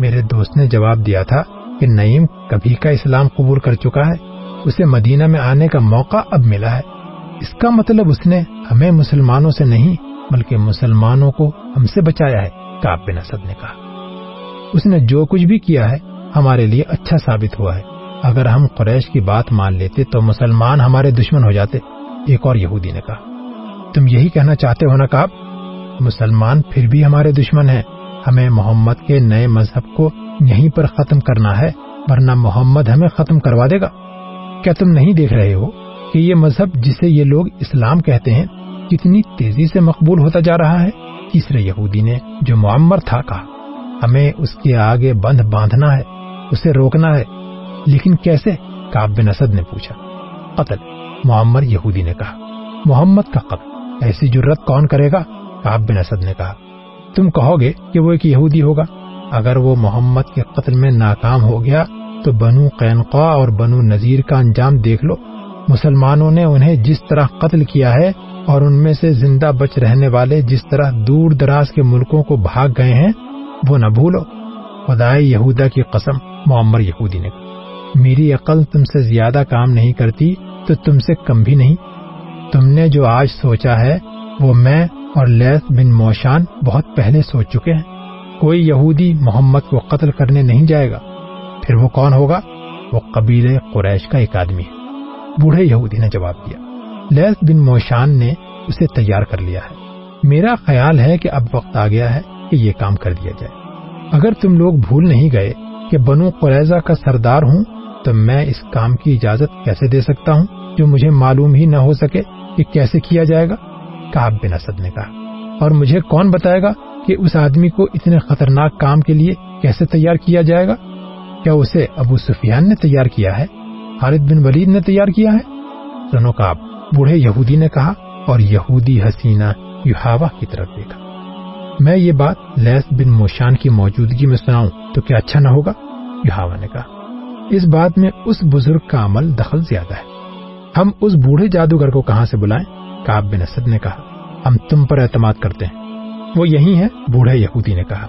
میرے دوست نے جواب دیا تھا کہ نعیم کبھی کا اسلام قبول کر چکا ہے، اسے مدینہ میں آنے کا موقع اب ملا ہے۔ اس کا مطلب اس نے ہمیں مسلمانوں سے نہیں، بلکہ مسلمانوں کو ہم سے بچایا ہے کاب بن اسد نے کہا۔ اس نے جو کچھ بھی کیا ہے، ہمارے لیے اچھا ثابت ہوا ہے۔ اگر ہم قریش کی بات مان لیتے تو مسلمان ہمارے دشمن ہو جاتے، ایک اور یہودی نے کہا۔ تم یہی کہنا چاہتے ہو نا کاب مسلمان پھر بھی ہمارے دشمن ہیں۔ ہمیں محمد کے نئے مذہب کو یہیں پر ختم کرنا ہے، ورنہ محمد ہمیں ختم کروا دے گا۔ کیا تم نہیں دیکھ رہے ہو کہ یہ مذہب جسے یہ لوگ اسلام کہتے ہیں، کتنی تیزی سے مقبول ہوتا جا رہا ہے؟ تیسرے یہودی نے جو معمر تھا کہا، ہمیں اس کے آگے بند باندھنا ہے، اسے روکنا ہے۔ لیکن کیسے؟ کاب بن اسد نے پوچھا۔ قتل، معمر یہودی نے کہا۔ محمد کا قتل، ایسی جرت کون کرے گا؟ کاب بن اسد نے کہا، تم کہو گے کہ وہ ایک یہودی ہوگا؟ اگر وہ محمد کے قتل میں ناکام ہو گیا، تو بنو قینقا اور بنو نذیر کا انجام دیکھ لو۔ مسلمانوں نے انہیں جس طرح قتل کیا ہے اور ان میں سے زندہ بچ رہنے والے جس طرح دور دراز کے ملکوں کو بھاگ گئے ہیں، وہ نہ بھولو۔ خدائے یہودا کی قسم، معمر یہودی نے کہا، میری عقل تم سے زیادہ کام نہیں کرتی تو تم سے کم بھی نہیں۔ تم نے جو آج سوچا ہے، وہ میں اور لیس بن موشان بہت پہلے سوچ چکے ہیں۔ کوئی یہودی محمد کو قتل کرنے نہیں جائے گا۔ پھر وہ کون ہوگا؟ وہ قبیل قریش کا ایک آدمی۔ ہے بوڑھے یہودی نے جواب دیا۔ لیس بن موشان نے اسے تیار کر لیا ہے۔ میرا خیال ہے کہ اب وقت آ گیا ہے کہ یہ کام کر دیا جائے۔ اگر تم لوگ بھول نہیں گئے کہ بنو قریضہ کا سردار ہوں، تو میں اس کام کی اجازت کیسے دے سکتا ہوں جو مجھے معلوم ہی نہ ہو سکے کہ کیسے کیا جائے گا؟ کاب بن اسد نے کہا، اور مجھے کون بتائے گا کہ اس آدمی کو اتنے خطرناک کام کے لیے کیسے تیار کیا جائے گا؟ کیا اسے ابو سفیان نے تیار کیا ہے؟ خالد بن ولید نے تیار کیا ہے؟ سنو کاب بوڑھے یہودی نے کہا، اور یہودی حسینہ یوہاوا کی طرف دیکھا۔ میں یہ بات لیس بن موشان کی موجودگی میں سناؤں تو کیا اچھا نہ ہوگا؟ یوہاوا نے کہا، اس بات میں اس بزرگ کا عمل دخل زیادہ ہے۔ ہم اس بوڑھے جادوگر کو کہاں سے بلائیں؟ کاب بن اسد نے کہا، ہم تم پر اعتماد کرتے ہیں. وہ یہی ہے، بوڑھے یہودی نے کہا،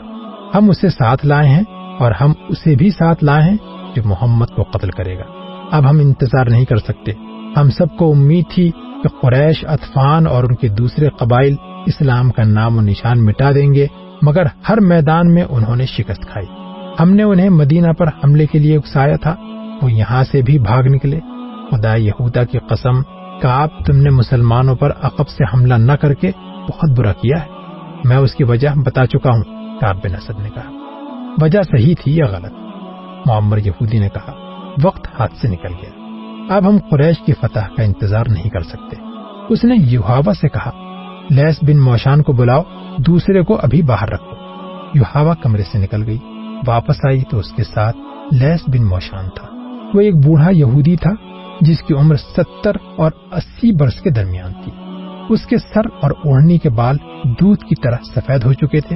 ہم اسے ساتھ لائے ہیں اور ہم اسے بھی ساتھ لائے ہیں جو محمد کو قتل کرے گا۔ اب ہم انتظار نہیں کر سکتے۔ ہم سب کو امید تھی کہ قریش، اطفان اور ان کے دوسرے قبائل اسلام کا نام و نشان مٹا دیں گے، مگر ہر میدان میں انہوں نے شکست کھائی۔ ہم نے انہیں مدینہ پر حملے کے لیے اکسایا تھا، وہ یہاں سے بھی بھاگ نکلے۔ خدا یہودا کی قسم کاب تم نے مسلمانوں پر عقب سے حملہ نہ کر کے بہت برا کیا ہے۔ میں اس کی وجہ بتا چکا ہوں کاب بن اسد نے کہا۔ وجہ صحیح تھی یا غلط؟ معمر یہودی نے کہا۔ وقت ہاتھ سے نکل گیا۔ اب ہم قریش کی فتح کا انتظار نہیں کر سکتے۔ اس نے یوہاوا سے کہا لیس بن موشان کو بلاؤ، دوسرے کو ابھی باہر رکھو۔ یوہاوا کمرے سے نکل گئی۔ واپس آئی تو اس کے ساتھ لیس بن موشان تھا۔ وہ ایک بوڑھا یہودی تھا۔ جس کی عمر ستر اور اسی برس کے درمیان تھی۔ اس کے سر اور اوڑھنی کے بال دودھ کی طرح سفید ہو چکے تھے۔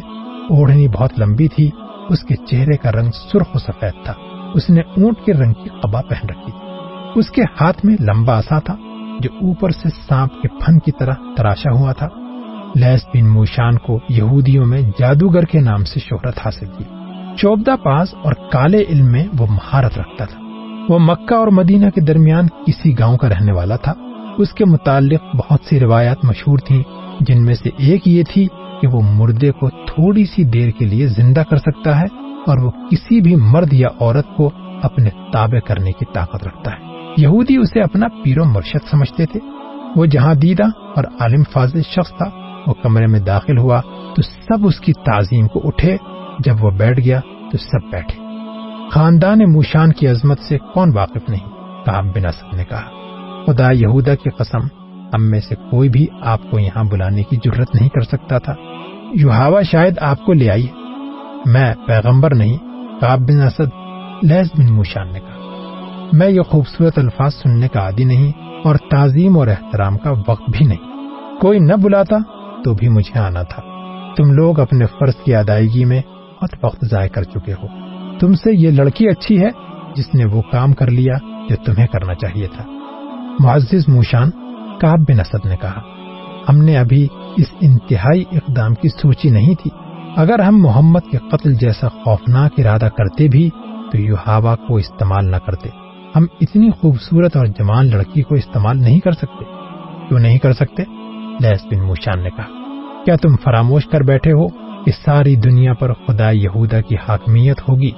اوڑھنی بہت لمبی تھی۔ اس کے چہرے کا رنگ سرخ و سفید تھا۔ اس نے اونٹ کے رنگ کی قبا پہن رکھی۔ اس کے ہاتھ میں لمبا آسا تھا، جو اوپر سے سانپ کے پھن کی طرح تراشا ہوا تھا۔ لیس بن موشان کو یہودیوں میں جادوگر کے نام سے شہرت حاصل کی۔ چوبدہ پاس اور کالے علم میں وہ مہارت رکھتا تھا۔ وہ مکہ اور مدینہ کے درمیان کسی گاؤں کا رہنے والا تھا۔ اس کے متعلق بہت سی روایات مشہور تھیں، جن میں سے ایک یہ تھی کہ وہ مردے کو تھوڑی سی دیر کے لیے زندہ کر سکتا ہے اور وہ کسی بھی مرد یا عورت کو اپنے تابع کرنے کی طاقت رکھتا ہے۔ یہودی اسے اپنا پیرو مرشد سمجھتے تھے۔ وہ جہاں دیدہ اور عالم فاضل شخص تھا، وہ کمرے میں داخل ہوا تو سب اس کی تعظیم کو اٹھے۔ جب وہ بیٹھ گیا تو سب بیٹھے۔ خاندان موشان کی عظمت سے کون واقف نہیں؟ کہا بنا سب نے کہا، خدا یہودا کی قسم، ہم میں سے کوئی بھی آپ کو یہاں بلانے کی ضرورت نہیں کر سکتا تھا۔ یوہاوا شاید آپ کو لے آئی۔ میں پیغمبر نہیں کاب بن اسد لہس بن موشان نے کہا۔ میں یہ خوبصورت الفاظ سننے کا عادی نہیں اور تعظیم اور احترام کا وقت بھی نہیں۔ کوئی نہ بلاتا تو بھی مجھے آنا تھا۔ تم لوگ اپنے فرض کی ادائیگی میں بہت وقت ضائع کر چکے ہو۔ تم سے یہ لڑکی اچھی ہے جس نے وہ کام کر لیا جو تمہیں کرنا چاہیے تھا۔ معزز موشان کاب بن اسد نے کہا، ہم نے ابھی اس انتہائی اقدام کی سوچی نہیں تھی۔ اگر ہم محمد کے قتل جیسا خوفناک ارادہ کرتے بھی، تو یو ہوا کو استعمال نہ کرتے۔ ہم اتنی خوبصورت اور جوان لڑکی کو استعمال نہیں کر سکتے۔ کیوں نہیں کر سکتے؟ لیس بن موشان نے کہا، کیا تم فراموش کر بیٹھے ہو کہ ساری دنیا پر خدا یہودا کی حاکمیت ہوگی؟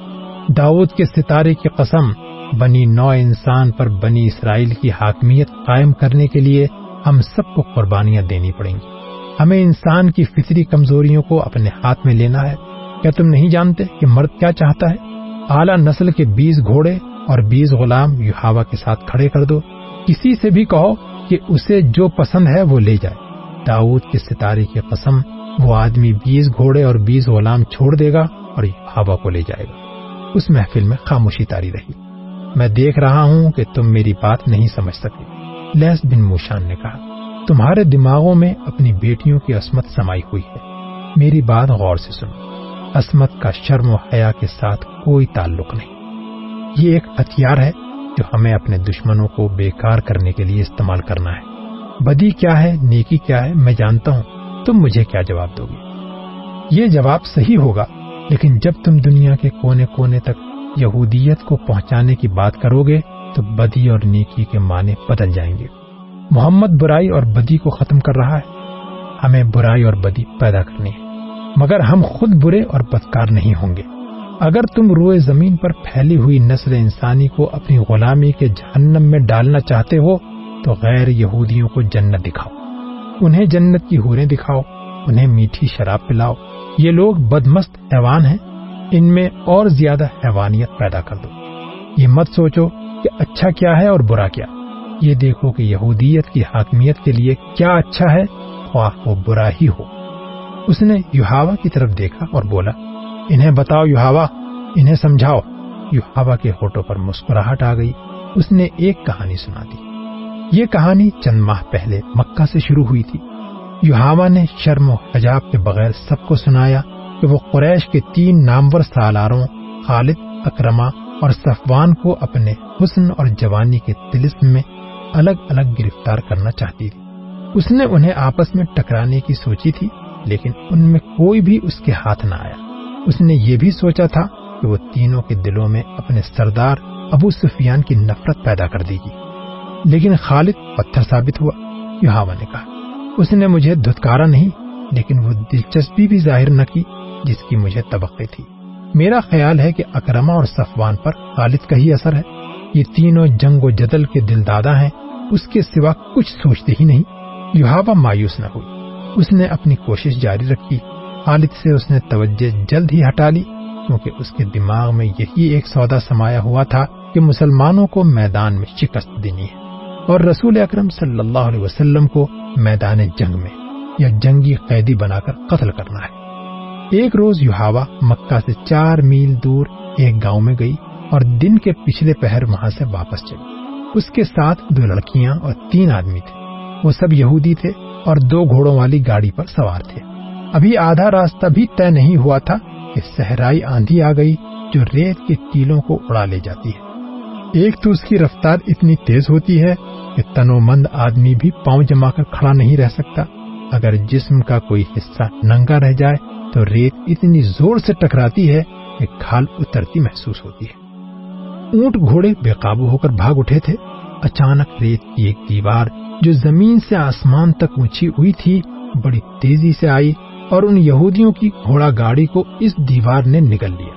داؤد کے ستارے کی قسم، بنی نو انسان پر بنی اسرائیل کی حاکمیت قائم کرنے کے لیے ہم سب کو قربانیاں دینی پڑیں گی۔ ہمیں انسان کی فطری کمزوریوں کو اپنے ہاتھ میں لینا ہے۔ کیا تم نہیں جانتے کہ مرد کیا چاہتا ہے؟ اعلیٰ نسل کے بیس گھوڑے اور بیس غلام یوہاوا کے ساتھ کھڑے کر دو۔ کسی سے بھی کہو کہ اسے جو پسند ہے وہ لے جائے۔ داؤد کے ستارے کی قسم، وہ آدمی بیس گھوڑے اور بیس غلام چھوڑ دے گا اور یوہاوا کو لے جائے گا۔ اس محفل میں خاموشی تاری رہی۔ میں دیکھ رہا ہوں کہ تم میری بات نہیں سمجھ سکے۔ لیس بن موشان نے کہا، تمہارے دماغوں میں اپنی بیٹیوں کی عصمت سمائی ہوئی ہے۔ میری بات غور سے سنو۔ عصمت کا شرم و حیا کے ساتھ کوئی تعلق نہیں۔ یہ ایک ہتھیار ہے جو ہمیں اپنے دشمنوں کو بیکار کرنے کے لیے استعمال کرنا ہے۔ بدی کیا ہے، نیکی کیا ہے، میں جانتا ہوں۔ تم مجھے کیا جواب دو گی یہ جواب صحیح ہوگا۔ لیکن جب تم دنیا کے کونے کونے تک یہودیت کو پہنچانے کی بات کرو گے، تو بدی اور نیکی کے معنی بدل جائیں گے۔ محمد برائی اور بدی کو ختم کر رہا ہے۔ ہمیں برائی اور بدی پیدا کرنی ہے۔ مگر ہم خود برے اور بدکار نہیں ہوں گے۔ اگر تم روئے زمین پر پھیلی ہوئی نسل انسانی کو اپنی غلامی کے جہنم میں ڈالنا چاہتے ہو، تو غیر یہودیوں کو جنت دکھاؤ۔ انہیں جنت کی ہوریں دکھاؤ، انہیں میٹھی شراب پلاؤ۔ یہ لوگ بدمست حیوان ہیں، ان میں اور زیادہ حیوانیت پیدا کر دو۔ یہ مت سوچو کہ اچھا کیا ہے اور برا کیا۔ یہ دیکھو کہ یہودیت کی حاکمیت کے لیے کیا اچھا ہے، خواہ وہ برا ہی ہو۔ اس نے یوہاوا کی طرف دیکھا اور بولا، انہیں بتاؤ یوہاوا، انہیں سمجھاؤ۔ یوہاوا کے ہوٹوں پر مسکراہٹ آ گئی، اس نے ایک کہانی سنا دی۔ یہ کہانی چند ماہ پہلے مکہ سے شروع ہوئی تھی۔ یوہاوا نے شرم و حجاب کے بغیر سب کو سنایا کہ وہ قریش کے تین نامور سالاروں، خالد اکرما اور صفوان کو اپنے حسن اور جوانی کے تلسم میں الگ الگ گرفتار کرنا چاہتی تھی۔ اس نے انہیں آپس میں ٹکرانے کی سوچی تھی، لیکن ان میں کوئی بھی اس کے ہاتھ نہ آیا۔ اس نے یہ بھی سوچا تھا کہ وہ تینوں کے دلوں میں اپنے سردار ابو سفیان کی نفرت پیدا کر دی گی۔ لیکن خالد پتھر ثابت ہوا یہاوا نے کہا اس نے مجھے دھتکارا نہیں، لیکن وہ دلچسپی بھی ظاہر نہ کی، جس کی مجھے توقع تھی۔ میرا خیال ہے کہ اکرما اور صفوان پر خالد کا ہی اثر ہے۔ یہ تینوں جنگ و جدل کے دل دادا ہیں۔ اس کے سوا کچھ سوچتے ہی نہیں۔ یوہاوا مایوس نہ ہوئی۔ اس نے اپنی کوشش جاری رکھی۔ خالد سے اس نے توجہ جلد ہی ہٹا لی، کیونکہ اس کے دماغ میں یہی ایک سودا سمایا ہوا تھا کہ مسلمانوں کو میدان میں شکست دینی ہے۔ اور رسول اکرم صلی اللہ علیہ وسلم کو میدان جنگ میں یا جنگی قیدی بنا کر قتل کرنا ہے۔ ایک روز یوہاوا مکہ سے چار میل دور ایک گاؤں میں گئی اور دن کے پچھلے پہر وہاں سے واپس چلی۔ اس کے ساتھ دو لڑکیاں اور تین آدمی تھے۔ وہ سب یہودی تھے اور دو گھوڑوں والی گاڑی پر سوار تھے۔ ابھی آدھا راستہ بھی طے نہیں ہوا تھا کہ صحرائی آندھی آ گئی جو ریت کے ٹیلوں کو اڑا لے جاتی ہے۔ ایک تو اس کی رفتار اتنی تیز ہوتی ہے کہ تنو مند آدمی بھی پاؤں جما کر کھڑا نہیں رہ سکتا۔ اگر جسم کا کوئی حصہ ننگا رہ جائے تو ریت اتنی زور سے ٹکراتی ہے کہ کھال اترتی محسوس ہوتی ہے۔ اونٹ گھوڑے بے قابو ہو کر بھاگ اٹھے تھے۔ اچانک ریت کی ایک دیوار جو زمین سے آسمان تک اونچی ہوئی تھی، بڑی تیزی سے آئی اور ان یہودیوں کی گھوڑا گاڑی کو اس دیوار نے نکل لیا۔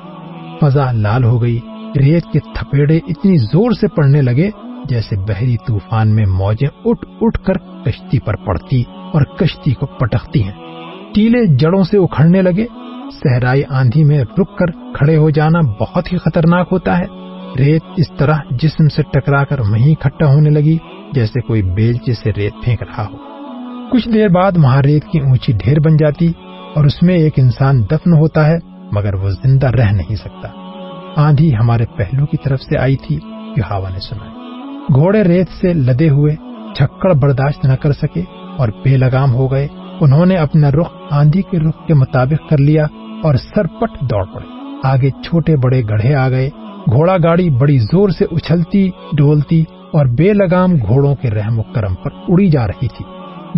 فضا لال ہو گئی۔ ریت کے تھپیڑے اتنی زور سے پڑنے لگے جیسے بحری طوفان میں موجیں اٹھ اٹھ کر کشتی پر پڑتی اور کشتی کو پٹکتی ہیں۔ ٹیلے جڑوں سے اکھڑنے لگے۔ صحرائی آندھی میں رک کر کھڑے ہو جانا بہت ہی خطرناک ہوتا ہے۔ ریت اس طرح جسم سے ٹکرا کر وہیں کھٹا ہونے لگی جیسے کوئی بیلچے سے ریت پھینک رہا ہو۔ کچھ دیر بعد وہاں ریت کی اونچی ڈھیر بن جاتی اور اس میں ایک انسان دفن ہوتا ہے مگر وہ زندہ رہ نہیں سکتا۔ آندھی ہمارے پہلو کی طرف سے آئی تھی یوہاوا نے سنا۔ گھوڑے ریت سے لدے ہوئے، چھکڑ برداشت نہ کر سکے اور بے لگام ہو گئے۔ انہوں نے اپنا رخ آندھی کے رخ کے مطابق کر لیا اور سرپٹ دوڑ پڑے۔ آگے چھوٹے بڑے گڑھے آ گئے۔ گھوڑا گاڑی بڑی زور سے اچھلتی ڈولتی اور بے لگام گھوڑوں کے رحم و کرم پر اڑی جا رہی تھی۔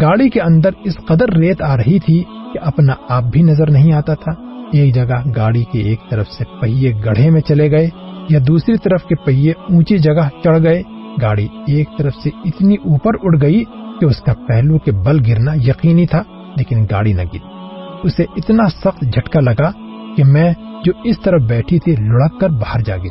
گاڑی کے اندر اس قدر ریت آ رہی تھی کہ اپنا آپ بھی نظر نہیں آتا تھا۔ ایک جگہ گاڑی کے ایک طرف سے پہیے گڑھے میں چلے گئے یا دوسری طرف کے پہیے اونچی جگہ چڑھ گئے، گاڑی ایک طرف سے اتنی اوپر اڑ گئی کہ اس کا پہلو کے بل گرنا یقینی تھا، لیکن گاڑی نہ گری۔ اسے اتنا سخت جھٹکا لگا کہ میں جو اس طرف بیٹھی تھی لڑک کر باہر جا گئی۔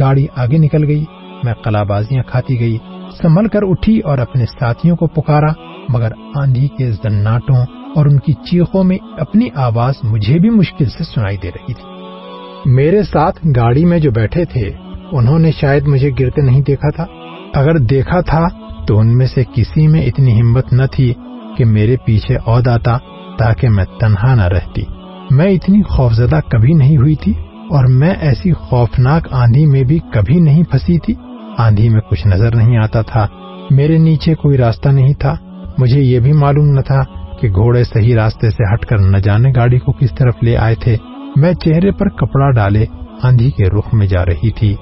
گاڑی آگے نکل گئی، میں کلا بازیاں کھاتی گئی، سنبھل کر اٹھی اور اپنے ساتھیوں کو پکارا، مگر آندھی کے زناٹوں اور ان کی چیخوں میں اپنی آواز مجھے بھی مشکل سے سنائی دے رہی تھی۔ میرے ساتھ گاڑی میں جو بیٹھے تھے، انہوں نے شاید مجھے گرتے نہیں دیکھا تھا۔ اگر دیکھا تھا، تو ان میں سے کسی میں اتنی ہمت نہ تھی کہ میرے پیچھے عہد آتا تاکہ میں تنہا نہ رہتی۔ میں اتنی خوفزدہ کبھی نہیں ہوئی تھی اور میں ایسی خوفناک آندھی میں بھی کبھی نہیں پھنسی تھی۔ آندھی میں کچھ نظر نہیں آتا تھا۔ میرے نیچے کوئی راستہ نہیں تھا۔ مجھے یہ بھی معلوم نہ تھا کہ گھوڑے صحیح راستے سے ہٹ کر نہ جانے گاڑی کو کس طرف لے آئے تھے، میں چہرے پر کپڑا ڈالے، آندھی کے رخ میں جا رہی تھی۔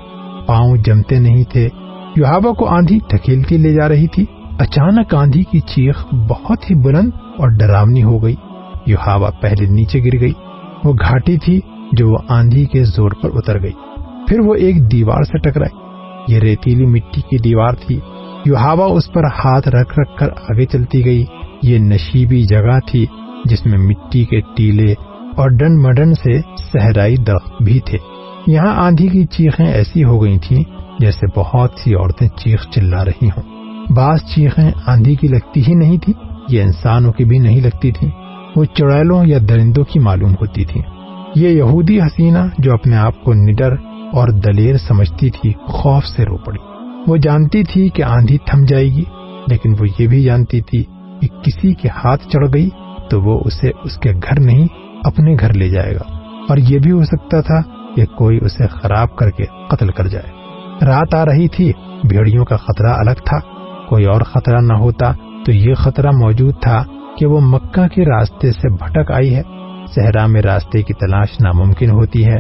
پاؤں جمتے نہیں تھے۔ یوہابا کو آندھی ٹھکیلتی لے جا رہی تھی۔ اچانک آندھی کی چیخ بہت ہی بلند اور ڈراونی ہو گئی۔ یوہاوا پہلے نیچے گر گئی۔ وہ گھاٹی تھی جو وہ آندھی کے زور پر اتر گئی۔ پھر وہ ایک دیوار سے ٹکرائی یہ ریتیلی مٹی کی دیوار تھی۔ یوہاوا اس پر ہاتھ رکھ رکھ کر آگے چلتی گئی۔ یہ نشیبی جگہ تھی جس میں مٹی کے ٹیلے اور ڈن مڈن سے صحرائی درخت بھی تھے۔ یہاں آندھی کی چیخیں ایسی ہو گئی تھی جیسے بہت سی عورتیں چیخ چلا رہی ہوں۔ بعض چیخیں آندھی کی لگتی ہی نہیں تھی یہ انسانوں کی بھی نہیں لگتی تھی وہ چڑیلوں یا درندوں کی معلوم ہوتی تھی یہ یہودی حسینہ جو اپنے آپ کو نڈر اور دلیر سمجھتی تھی، خوف سے رو پڑی۔ وہ جانتی تھی کہ آندھی تھم جائے گی، لیکن وہ یہ بھی جانتی تھی کسی کے ہاتھ چڑھ گئی تو وہ اسے اس کے گھر نہیں، اپنے گھر لے جائے گا۔ اور یہ بھی ہو سکتا تھا کہ کوئی اسے خراب کر کے قتل کر جائے۔ رات آ رہی تھی، بھیڑیوں کا خطرہ الگ تھا۔ کوئی اور خطرہ نہ ہوتا تو یہ خطرہ موجود تھا کہ وہ مکہ کے راستے سے بھٹک آئی ہے۔ صحرا میں راستے کی تلاش ناممکن ہوتی ہے۔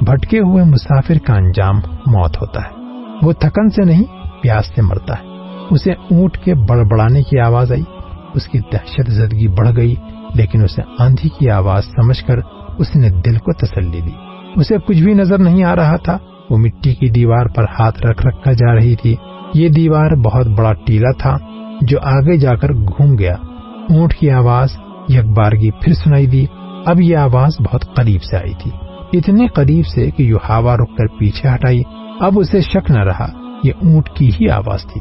بھٹکے ہوئے مسافر کا انجام موت ہوتا ہے۔ وہ تھکن سے نہیں، پیاس سے مرتا ہے۔ اسے اونٹ کے بڑبڑانے کی آواز آئی۔ اس کی دہشت زدگی بڑھ گئی، لیکن اسے آندھی کی آواز سمجھ کر اس نے دل کو تسلی دی۔ اسے کچھ بھی نظر نہیں آ رہا تھا۔ وہ مٹی کی دیوار پر ہاتھ رکھ رکھ کر جا رہی تھی۔ یہ دیوار بہت بڑا ٹیلا تھا جو آگے جا کر گھوم گیا۔ اونٹ کی آواز یک بارگی پھر سنائی دی۔ اب یہ آواز بہت قریب سے آئی تھی۔ اتنے قریب سے کہ یو ہوا رک کر پیچھے ہٹائی۔ اب اسے شک نہ رہا، یہ اونٹ کی ہی آواز تھی۔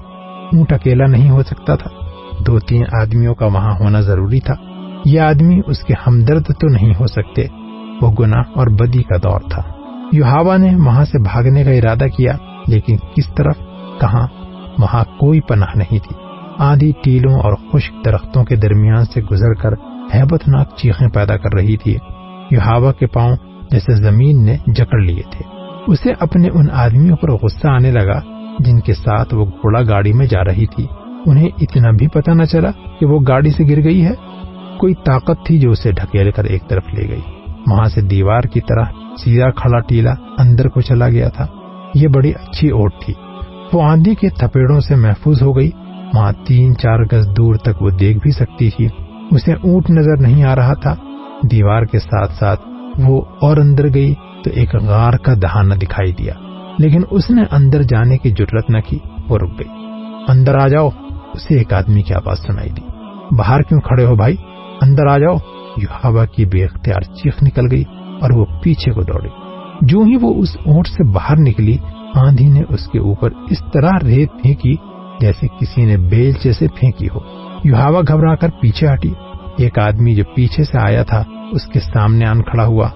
اونٹ اکیلا نہیں ہو سکتا تھا۔ دو تین آدمیوں کا وہاں ہونا ضروری تھا۔ یہ آدمی اس کے ہمدرد تو نہیں ہو سکتے، وہ گناہ اور بدی کا دور تھا۔ یوہاوا نے وہاں سے بھاگنے کا ارادہ کیا، لیکن کس طرف؟ کہاں؟ وہاں کوئی پناہ نہیں تھی۔ آدھی ٹیلوں اور خشک درختوں کے درمیان سے گزر کر ہیبت ناک چیخیں پیدا کر رہی تھی۔ یوہاوا کے پاؤں جیسے زمین نے جکڑ لیے تھے۔ اسے اپنے ان آدمیوں پر غصہ آنے لگا، جن کے ساتھ وہ گھوڑا گاڑی میں جا رہی تھی۔ انہیں اتنا بھی پتہ نہ چلا کہ وہ گاڑی سے گر گئی ہے۔ کوئی طاقت تھی جو اسے ڈھکیل کر ایک طرف لے گئی۔ وہاں سے دیوار کی طرح سیدھا کھڑا ٹیلا اندر کو چلا گیا تھا۔ یہ بڑی اچھی اوٹ تھی۔ وہ آندھی کے تھپیڑوں سے محفوظ ہو گئی۔ وہاں تین چار گز دور تک وہ دیکھ بھی سکتی تھی۔ اسے اونٹ نظر نہیں آ رہا تھا۔ دیوار کے ساتھ ساتھ وہ اور اندر گئی تو ایک غار کا دہانا دکھائی دیا۔ لیکن اس نے اندر جانے کی ضرورت نہ کی۔ وہ رک گئی۔ اندر آ جاؤ۔ اسے ایک آدمی کی آواز سنائی دی۔ باہر کیوں کھڑے ہو بھائی؟ اندر آ جاؤ۔ یو ہوا کی بے اختیار چیخ نکل گئی اور وہ پیچھے کو دوڑی۔ جو ہی وہ اس اونٹ سے باہر نکلی، آندھی نے اس کے اوپر اس طرح ریت پھینکی جیسے کسی نے بیلچے سے پھینکی ہو۔ یو ہوا گھبرا کر پیچھے ہٹی۔ ایک آدمی جو پیچھے سے آیا تھا، اس کے سامنے آن کھڑا ہوا۔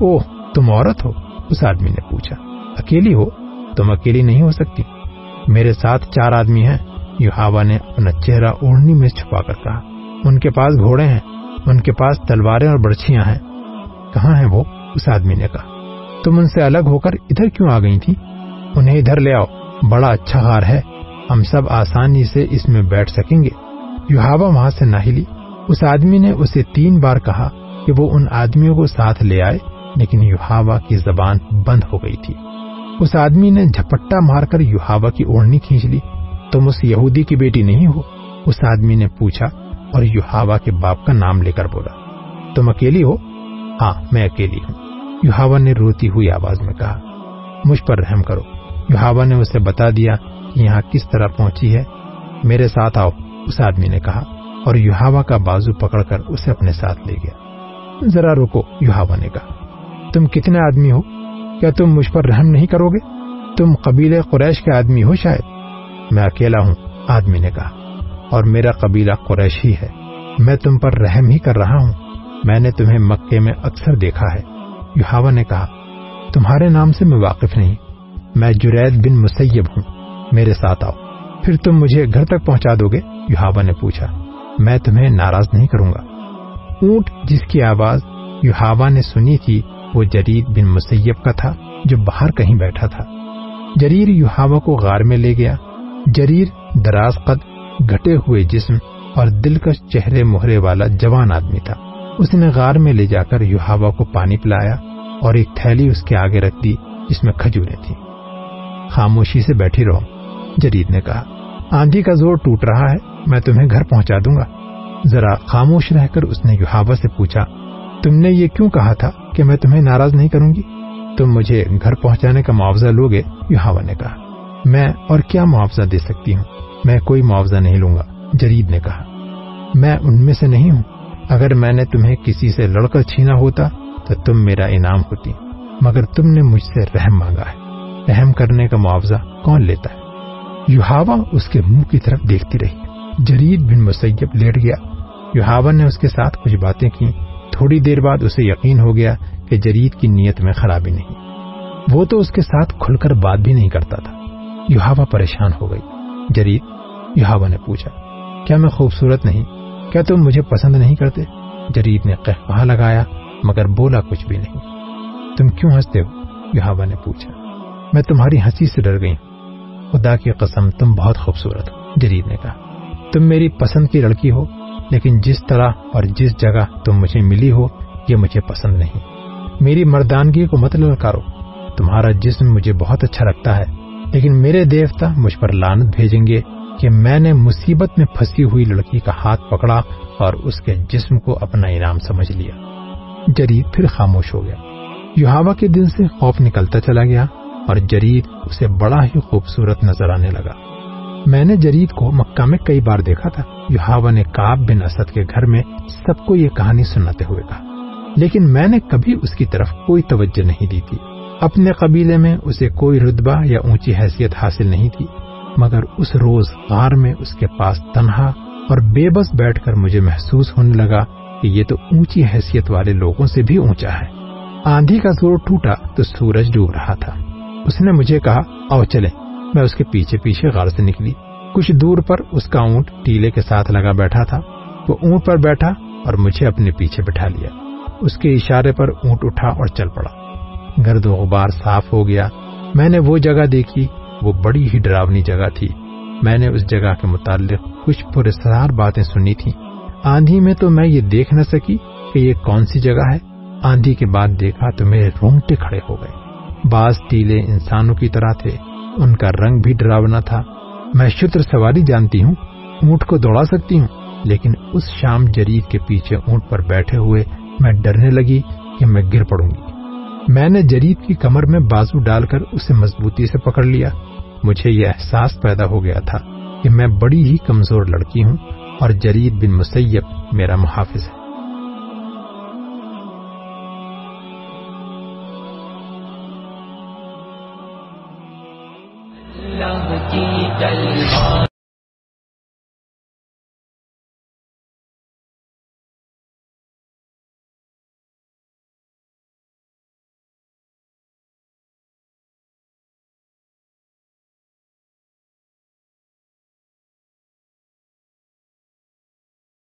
اوہ، تم عورت ہو؟ اس آدمی نے پوچھا۔ اکیلی ہو؟ تم اکیلی نہیں ہو سکتی۔ میرے ساتھ چار آدمی ہیں۔ یوہاوا نے اپنا چہرہ اوڑھنی میں چھپا کر کہا، ان کے پاس گھوڑے ہیں، ان کے پاس تلواریں اور برچیاں ہیں۔ کہاں ہیں وہ؟ اس آدمی نے کہا، تم ان سے الگ ہو کر ادھر کیوں آ گئی تھی؟ انہیں ادھر لے آؤ، بڑا اچھا غار ہے، ہم سب آسانی سے اس میں بیٹھ سکیں گے یوہاوا وہاں سے نہ ہلی۔ اس آدمی نے اسے تین بار کہا کہ وہ ان آدمیوں کو ساتھ لے آئے، لیکن یوہاوا کی زبان بند ہو گئی تھی۔ اس آدمی نے جھپٹا مار کر یوہاوا کی اوڑھنی کھینچ لی۔ تم اس یہودی کی بیٹی نہیں ہو۔ اس آدمی نے پوچھا اور یوہاوا کے باپ کا نام لے کر بولا، تم اکیلی ہو؟ ہاں میں اکیلی ہوں۔ یوہاوا نے روتی ہوئی آواز میں کہا، مجھ پر رحم کرو۔ یوہاوا نے اسے بتا دیا کہ یہاں کس طرح پہنچی ہے؟ میرے ساتھ آؤ، اس آدمی نے کہا، اور یوہاوا کا بازو پکڑ کر اسے اپنے ساتھ لے گیا۔ ذرا روکو یوہاوا نے کہا۔ تم کتنے آدمی ہو؟ کیا تم مجھ پر رحم نہیں کرو گے؟ تم قبیلے قریش کے آدمی ہو شاید؟ میں اکیلا ہوں، آدمی نے کہا، اور میرا قبیلہ قریش ہی ہے۔ میں تم پر رحم ہی کر رہا ہوں۔ میں نے تمہیں مکے میں اکثر دیکھا ہے۔ یوہاوا نے کہا، تمہارے نام سے میں واقف نہیں، میں جرید بن مسیب ہوں۔ میرے ساتھ آؤ، پھر تم مجھے گھر تک پہنچا دو گے؟ یوہاوا نے پوچھا، میں تمہیں ناراض نہیں کروں گا۔ اونٹ جس کی آواز یوہاوا نے سنی تھی، وہ جرید بن مسیب کا تھا، جو باہر کہیں بیٹھا تھا۔ جریر یوہاوا کو غار میں لے گیا۔ جریر، دراز قد، گھٹے ہوئے جسم اور دلکش چہرے مہرے والا جوان آدمی تھا۔ اس نے غار میں لے جا کر یوہاوا کو پانی پلایا اور ایک تھیلی اس کے آگے رکھ دی، جس میں کھجورے تھی خاموشی سے بیٹھی رہو جرید نے کہا۔ آندھی کا زور ٹوٹ رہا ہے، میں تمہیں گھر پہنچا دوں گا۔ ذرا خاموش رہ کر اس نے یوہاوا سے پوچھا، تم نے یہ کیوں کہا تھا کہ میں تمہیں ناراض نہیں کروں گی؟ تم مجھے گھر پہنچانے کا معاوضہ لوگے، یوہاوا نے کہا۔ میں اور کیا معاوضہ دے سکتی ہوں؟ میں کوئی معاوضہ نہیں لوں گا، جرید نے کہا۔ میں ان میں سے نہیں ہوں۔ اگر میں نے تمہیں کسی سے لڑ کر چھینا ہوتا تو تم میرا انعام ہوتی، مگر تم نے مجھ سے رحم مانگا ہے۔ رحم کرنے کا معاوضہ کون لیتا ہے؟ یوہاوا اس کے منہ کی طرف دیکھتی رہی۔ جرید بن مسیب لیٹ گیا۔ یوہاوا نے اس کے ساتھ کچھ باتیں کی تھوڑی دیر بعد اسے یقین ہو گیا کہ جرید کی نیت میں خرابی نہیں۔ وہ تو اس کے ساتھ کھل کر بات بھی نہیں کرتا تھا۔ یوہاوا پریشان ہو گئی۔ جرید یوہاوا نے پوچھا، کیا میں خوبصورت نہیں؟ کیا تم مجھے پسند نہیں کرتے؟ جرید نے کہا لگایا، مگر بولا کچھ بھی نہیں۔ تم کیوں ہنستے ہو؟ یوہاوا نے پوچھا۔ میں تمہاری ہنسی سے ڈر گئی خدا کی قسم، تم بہت خوبصورت ہو۔ جرید نے کہا۔ تم میری پسند کی لڑکی ہو، لیکن جس طرح اور جس جگہ تم مجھے ملی ہو، یہ مجھے پسند نہیں۔ میری مردانگی کو مت للکارو۔ تمہارا جسم مجھے بہت اچھا لگتا ہے۔ لیکن میرے دیوتا مجھ پر لانت بھیجیں گے کہ میں نے مصیبت میں پھنسی ہوئی لڑکی کا ہاتھ پکڑا اور اس کے جسم کو اپنا انعام سمجھ لیا۔ جرید پھر خاموش ہو گیا۔ یوہاوا کے دل سے خوف نکلتا چلا گیا اور جرید اسے بڑا ہی خوبصورت نظر آنے لگا۔ میں نے جرید کو مکہ میں کئی بار دیکھا تھا۔ یوہاوا نے کاب بن اسد کے گھر میں سب کو یہ کہانی سناتے ہوئے کہا، لیکن میں نے کبھی اس کی طرف کوئی توجہ نہیں دی تھی۔ اپنے قبیلے میں اسے کوئی رتبہ یا اونچی حیثیت حاصل نہیں تھی، مگر اس روز غار میں اس کے پاس تنہا اور بے بس بیٹھ کر مجھے محسوس ہونے لگا کہ یہ تو اونچی حیثیت والے لوگوں سے بھی اونچا ہے۔ آندھی کا زور ٹوٹا تو سورج ڈوب رہا تھا۔ اس نے مجھے کہا، آؤ چلے میں اس کے پیچھے پیچھے غار سے نکلی۔ کچھ دور پر اس کا اونٹ ٹیلے کے ساتھ لگا بیٹھا تھا۔ وہ اونٹ پر بیٹھا اور مجھے اپنے پیچھے بٹھا لیا۔ اس کے اشارے پر اونٹ اٹھا اور چل پڑا۔ گرد و غبار صاف ہو گیا۔ میں نے وہ جگہ دیکھی، وہ بڑی ہی ڈراونی جگہ تھی۔ میں نے اس جگہ کے متعلق کچھ پرسرار باتیں سنی تھی آندھی میں تو میں یہ دیکھ نہ سکی کہ یہ کون سی جگہ ہے۔ آندھی کے بعد دیکھا تو میرے رونگٹے کھڑے ہو گئے۔ بعض ٹیلے انسانوں کی طرح تھے۔ ان کا رنگ بھی ڈراونا تھا۔ میں شتر سواری جانتی ہوں، اونٹ کو دوڑا سکتی ہوں، لیکن اس شام جرید کے پیچھے اونٹ پر بیٹھے ہوئے میں ڈرنے لگی کہ میں گر پڑوں گی۔ میں نے جرید کی کمر میں بازو ڈال کر اسے مضبوطی سے پکڑ لیا۔ مجھے یہ احساس پیدا ہو گیا تھا کہ میں بڑی ہی کمزور لڑکی ہوں اور جرید بن مسیب میرا محافظ ہے۔